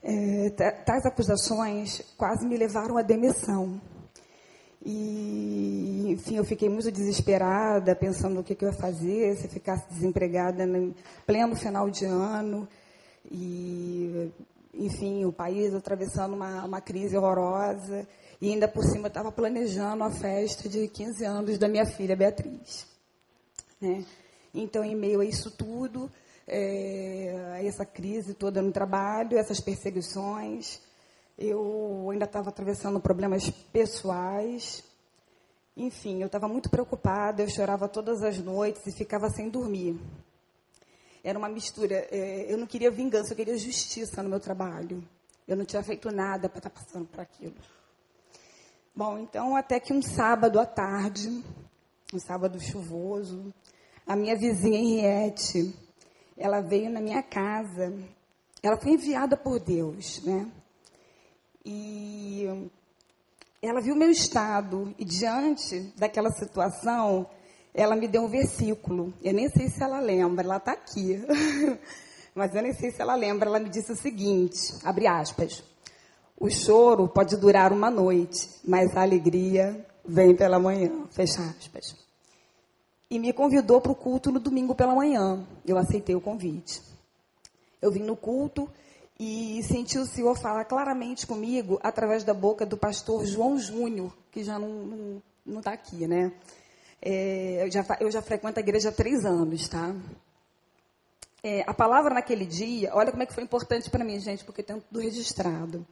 É, tais acusações quase me levaram à demissão. E, enfim, eu fiquei muito desesperada, pensando o que, que eu ia fazer se ficasse desempregada no pleno final de ano. E enfim, o país atravessando uma, uma crise horrorosa. E ainda por cima estava planejando a festa de 15 anos da minha filha Beatriz. Né? Então, em meio a isso tudo, é, essa crise toda no trabalho, essas perseguições, eu ainda estava atravessando problemas pessoais. Enfim, eu estava muito preocupada, eu chorava todas as noites e ficava sem dormir. Era uma mistura. É, eu não queria vingança, eu queria justiça no meu trabalho. Eu não tinha feito nada para estar tá passando por aquilo. Bom, então, até que um sábado à tarde, um sábado chuvoso, a minha vizinha Henriette, ela veio na minha casa. Ela foi enviada por Deus, né? E ela viu meu estado e diante daquela situação, ela me deu um versículo. Eu nem sei se ela lembra, ela está aqui. Mas eu nem sei se ela lembra. Ela me disse o seguinte: abre aspas. O choro pode durar uma noite, mas a alegria vem pela manhã. Fecha aspas. E me convidou para o culto no domingo pela manhã. Eu aceitei o convite. Eu vim no culto e senti o Senhor falar claramente comigo através da boca do pastor João Júnior, que já não está aqui, né? É, eu, já, eu já frequento a igreja há três anos, tá? É, a palavra naquele dia, olha como é que foi importante para mim, gente, porque tem tudo registrado.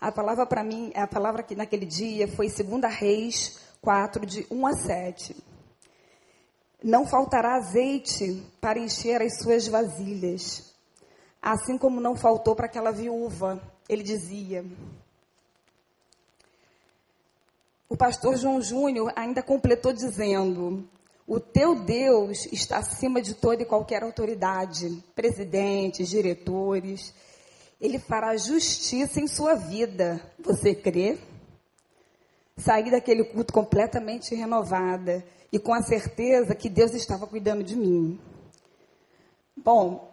A palavra para mim, a palavra que naquele dia foi 2 Reis 4, de 1 a 7. Não faltará azeite para encher as suas vasilhas, assim como não faltou para aquela viúva. Ele dizia: o pastor João Júnior ainda completou dizendo: O teu Deus está acima de toda e qualquer autoridade, presidentes, diretores. Ele fará justiça em sua vida. Você crê? Saí daquele culto completamente renovada e com a certeza que Deus estava cuidando de mim. Bom,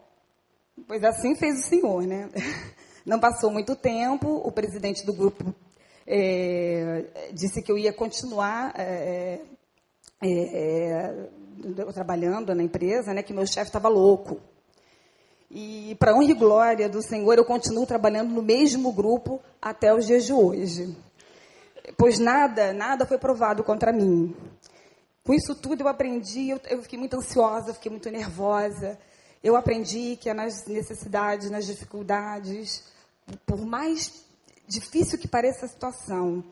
pois assim fez o Senhor, né? Não passou muito tempo, o presidente do grupo é, disse que eu ia continuar é, é, é trabalhando na empresa, né? Que meu chefe estava louco. E para honra e glória do Senhor, eu continuo trabalhando no mesmo grupo até os dias de hoje. Pois nada, nada foi provado contra mim. Com isso tudo eu aprendi, eu, eu fiquei muito ansiosa, fiquei muito nervosa. Eu aprendi que é nas necessidades, nas dificuldades, por mais difícil que pareça a situação,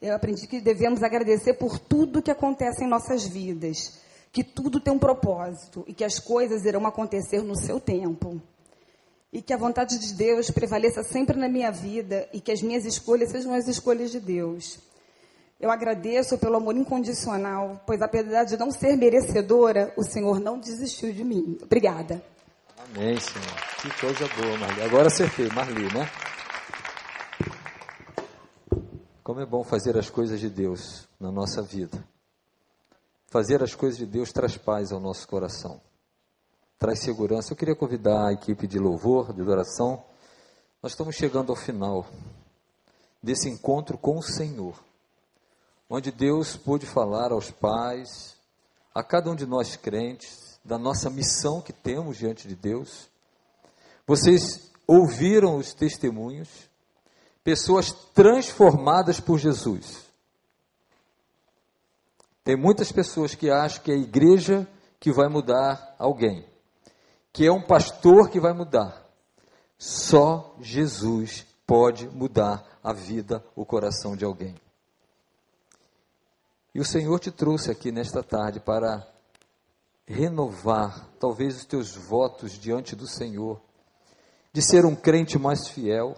eu aprendi que devemos agradecer por tudo que acontece em nossas vidas, que tudo tem um propósito e que as coisas irão acontecer no seu tempo. E que a vontade de Deus prevaleça sempre na minha vida e que as minhas escolhas sejam as escolhas de Deus. Eu agradeço pelo amor incondicional, pois apesar de não ser merecedora, o Senhor não desistiu de mim. Obrigada. Amém, Senhor. Que coisa boa, Marli. Agora acertei, Marli, né? Como é bom fazer as coisas de Deus na nossa vida. Fazer as coisas de Deus traz paz ao nosso coração, traz segurança. Eu queria convidar a equipe de louvor, de adoração. Nós estamos chegando ao final desse encontro com o Senhor, onde Deus pôde falar aos pais, a cada um de nós crentes, da nossa missão que temos diante de Deus. Vocês ouviram os testemunhos, pessoas transformadas por Jesus. Tem muitas pessoas que acham que é a igreja que vai mudar alguém, que é um pastor que vai mudar. Só Jesus pode mudar a vida, o coração de alguém. E o Senhor te trouxe aqui nesta tarde para renovar, talvez, os teus votos diante do Senhor, de ser um crente mais fiel,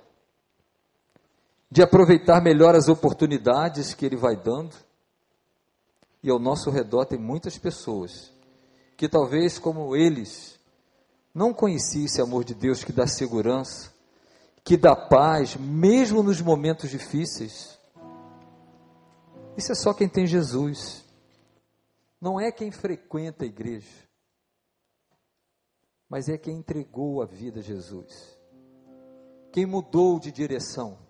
de aproveitar melhor as oportunidades que Ele vai dando. E ao nosso redor tem muitas pessoas que talvez como eles não conheciam esse amor de Deus que dá segurança, que dá paz, mesmo nos momentos difíceis. Isso é só quem tem Jesus. Não é quem frequenta a igreja, mas é quem entregou a vida a Jesus. Quem mudou de direção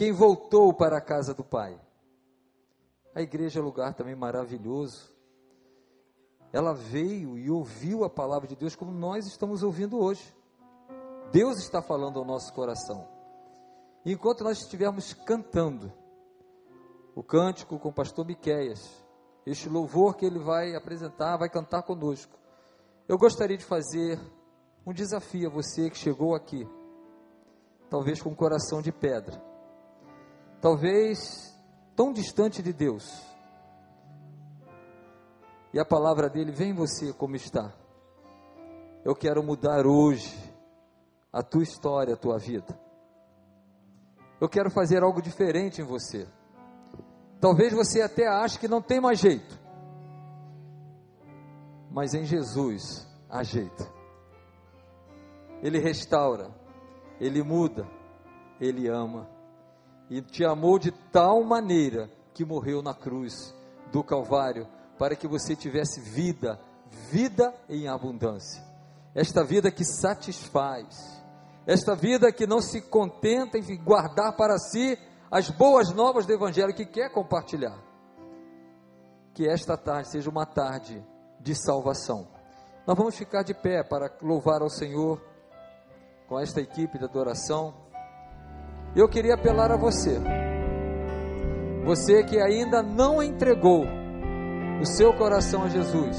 quem voltou para a casa do Pai. A igreja é um lugar também maravilhoso. Ela veio e ouviu a palavra de Deus como nós estamos ouvindo hoje. Deus está falando ao nosso coração. E enquanto nós estivermos cantando o cântico com o pastor Miqueias, este louvor que ele vai apresentar, vai cantar conosco. Eu gostaria de fazer um desafio a você que chegou aqui, talvez com um coração de pedra talvez tão distante de Deus, e a palavra dele vem em você como está. Eu quero mudar hoje a tua história, a tua vida. Eu quero fazer algo diferente em você. Talvez você até ache que não tem mais jeito. Mas em Jesus há jeito. Ele restaura, ele muda, ele ama e te amou de tal maneira que morreu na cruz do Calvário para que você tivesse vida, vida em abundância. Esta vida que satisfaz, esta vida que não se contenta em guardar para si as boas novas do Evangelho que quer compartilhar. Que esta tarde seja uma tarde de salvação. Nós vamos ficar de pé para louvar ao Senhor com esta equipe de adoração. Eu queria apelar a você. Você que ainda não entregou o seu coração a Jesus.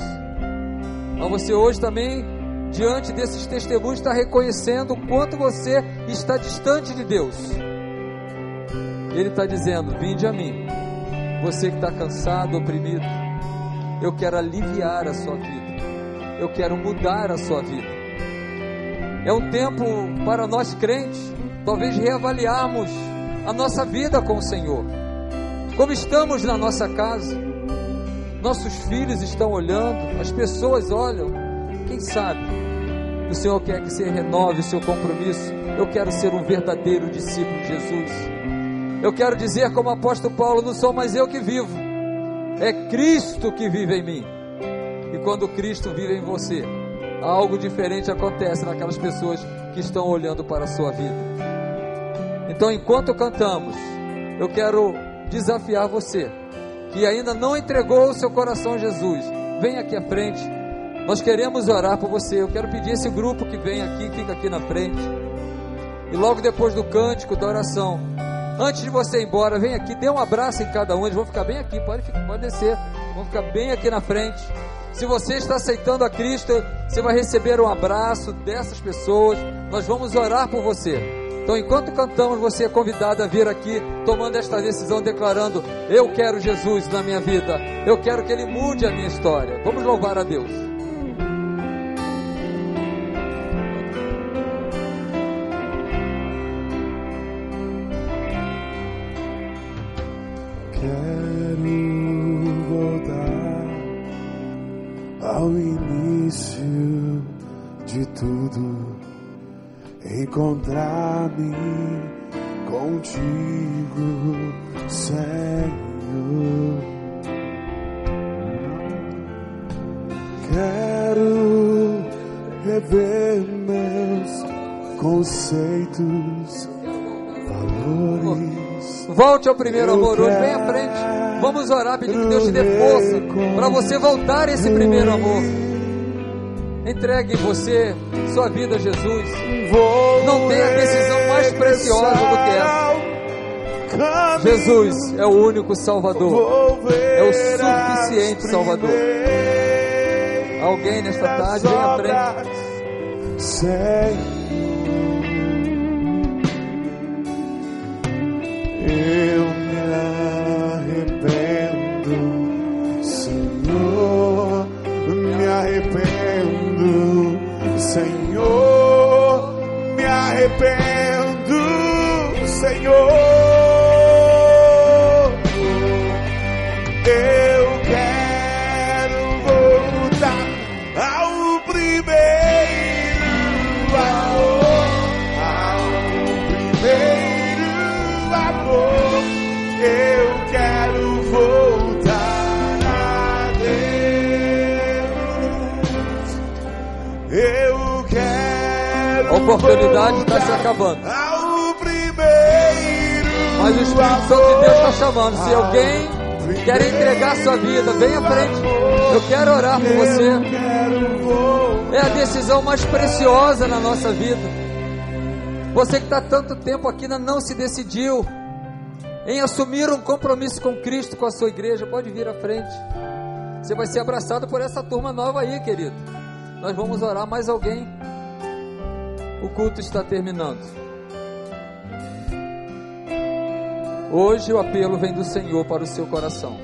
Mas você hoje também, diante desses testemunhos, está reconhecendo o quanto você está distante de Deus. Ele está dizendo: Vinde a mim, você que está cansado, oprimido. Eu quero aliviar a sua vida. Eu quero mudar a sua vida. É um tempo para nós crentes talvez reavaliarmos a nossa vida com o Senhor. como estamos na nossa casa. Nossos filhos estão olhando, as pessoas olham. Quem sabe o Senhor quer que você renove o seu compromisso. Eu quero ser um verdadeiro discípulo de Jesus. Eu quero dizer, como o apóstolo Paulo, não sou mais eu que vivo, é Cristo que vive em mim. E quando Cristo vive em você, algo diferente acontece naquelas pessoas que estão olhando para a sua vida. Então, enquanto cantamos, eu quero desafiar você que ainda não entregou o seu coração a Jesus. Vem aqui à frente. Nós queremos orar por você. Eu quero pedir esse grupo que vem aqui, fica aqui na frente. E logo depois do cântico, da oração, antes de você ir embora, vem aqui, dê um abraço em cada um. Eles vão ficar bem aqui, pode, pode descer. Vão ficar bem aqui na frente. Se você está aceitando a Cristo, você vai receber um abraço dessas pessoas. Nós vamos orar por você. Então, enquanto cantamos, você é convidado a vir aqui tomando esta decisão, declarando: Eu quero Jesus na minha vida, eu quero que Ele mude a minha história. Vamos louvar a Deus. Volte ao primeiro amor hoje, vem à frente. Vamos orar pedindo que Deus te dê força para você voltar a esse primeiro amor. Entregue você, sua vida a Jesus. Não tem a decisão mais preciosa do que essa. Jesus é o único Salvador. É o suficiente Salvador. Alguém nesta tarde, vem à frente. A oportunidade está se acabando. Mas o Espírito Santo de Deus está chamando. Se alguém quer entregar sua vida, vem à frente. Eu quero orar por você. É a decisão mais preciosa na nossa vida. Você que está tanto tempo aqui ainda não se decidiu em assumir um compromisso com Cristo, com a sua igreja, pode vir à frente. Você vai ser abraçado por essa turma nova aí, querido. Nós vamos orar mais alguém. O culto está terminando. Hoje o apelo vem do Senhor para o seu coração.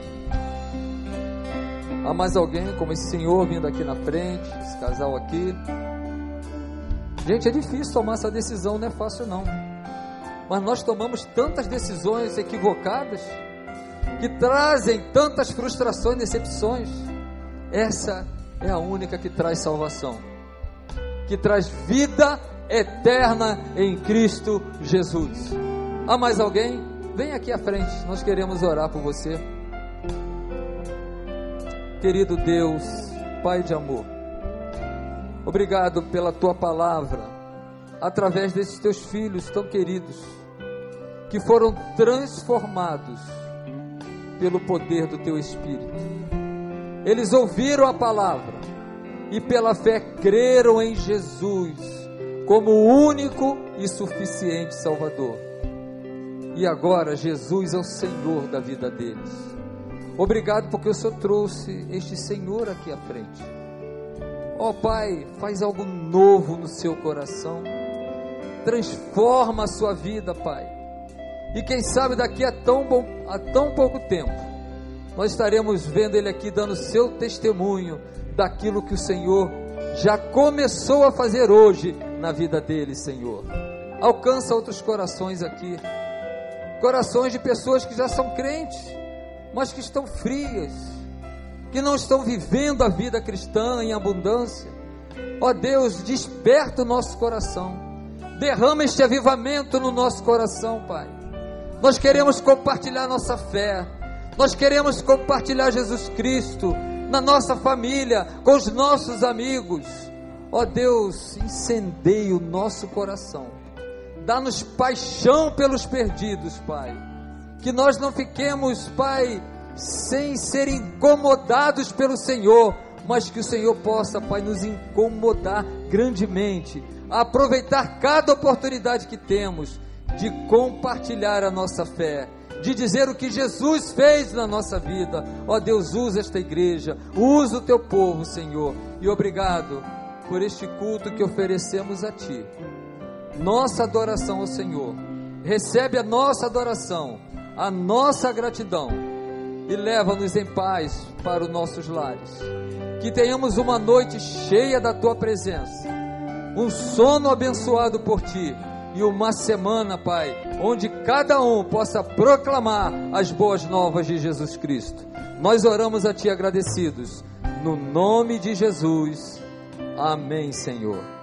Há mais alguém como esse senhor vindo aqui na frente, esse casal aqui? Gente, é difícil tomar essa decisão, não é fácil não. Mas nós tomamos tantas decisões equivocadas que trazem tantas frustrações decepções. Essa é a única que traz salvação, que traz vida eterna em Cristo Jesus. Há mais alguém? Vem aqui à frente, nós queremos orar por você. Querido Deus, Pai de amor, obrigado pela tua palavra, através desses teus filhos tão queridos, que foram transformados pelo poder do teu Espírito. Eles ouviram a palavra e pela fé creram em Jesus como o único e suficiente Salvador. E agora Jesus é o Senhor da vida deles. Obrigado porque o Senhor trouxe este Senhor aqui à frente. Ó oh, Pai, faz algo novo no seu coração. Transforma a sua vida, Pai. E quem sabe daqui a tão, bom, a tão pouco tempo, nós estaremos vendo Ele aqui dando seu testemunho daquilo que o Senhor já começou a fazer hoje na vida dele, Senhor. Alcança outros corações aqui. corações de pessoas que já são crentes, mas que estão frias, que não estão vivendo a vida cristã em abundância. Ó Deus, desperta o nosso coração, derrama este avivamento no nosso coração, Pai. Nós queremos compartilhar nossa fé, nós queremos compartilhar Jesus Cristo na nossa família, com os nossos amigos. Ó Deus, incendeie o nosso coração, dá-nos paixão pelos perdidos, Pai. Que nós não fiquemos, Pai, sem ser incomodados pelo Senhor, mas que o Senhor possa, Pai, nos incomodar grandemente, aproveitar cada oportunidade que temos de compartilhar a nossa fé, de dizer o que Jesus fez na nossa vida. Ó Deus, usa esta igreja, usa o teu povo, Senhor, e obrigado por este culto que oferecemos a Ti. Nossa adoração ao Senhor, recebe a nossa adoração, a nossa gratidão e leva-nos em paz para os nossos lares. Que tenhamos uma noite cheia da tua presença, um sono abençoado por ti e uma semana, Pai, onde cada um possa proclamar as boas novas de Jesus Cristo. Nós oramos a ti agradecidos, no nome de Jesus. Amém, Senhor.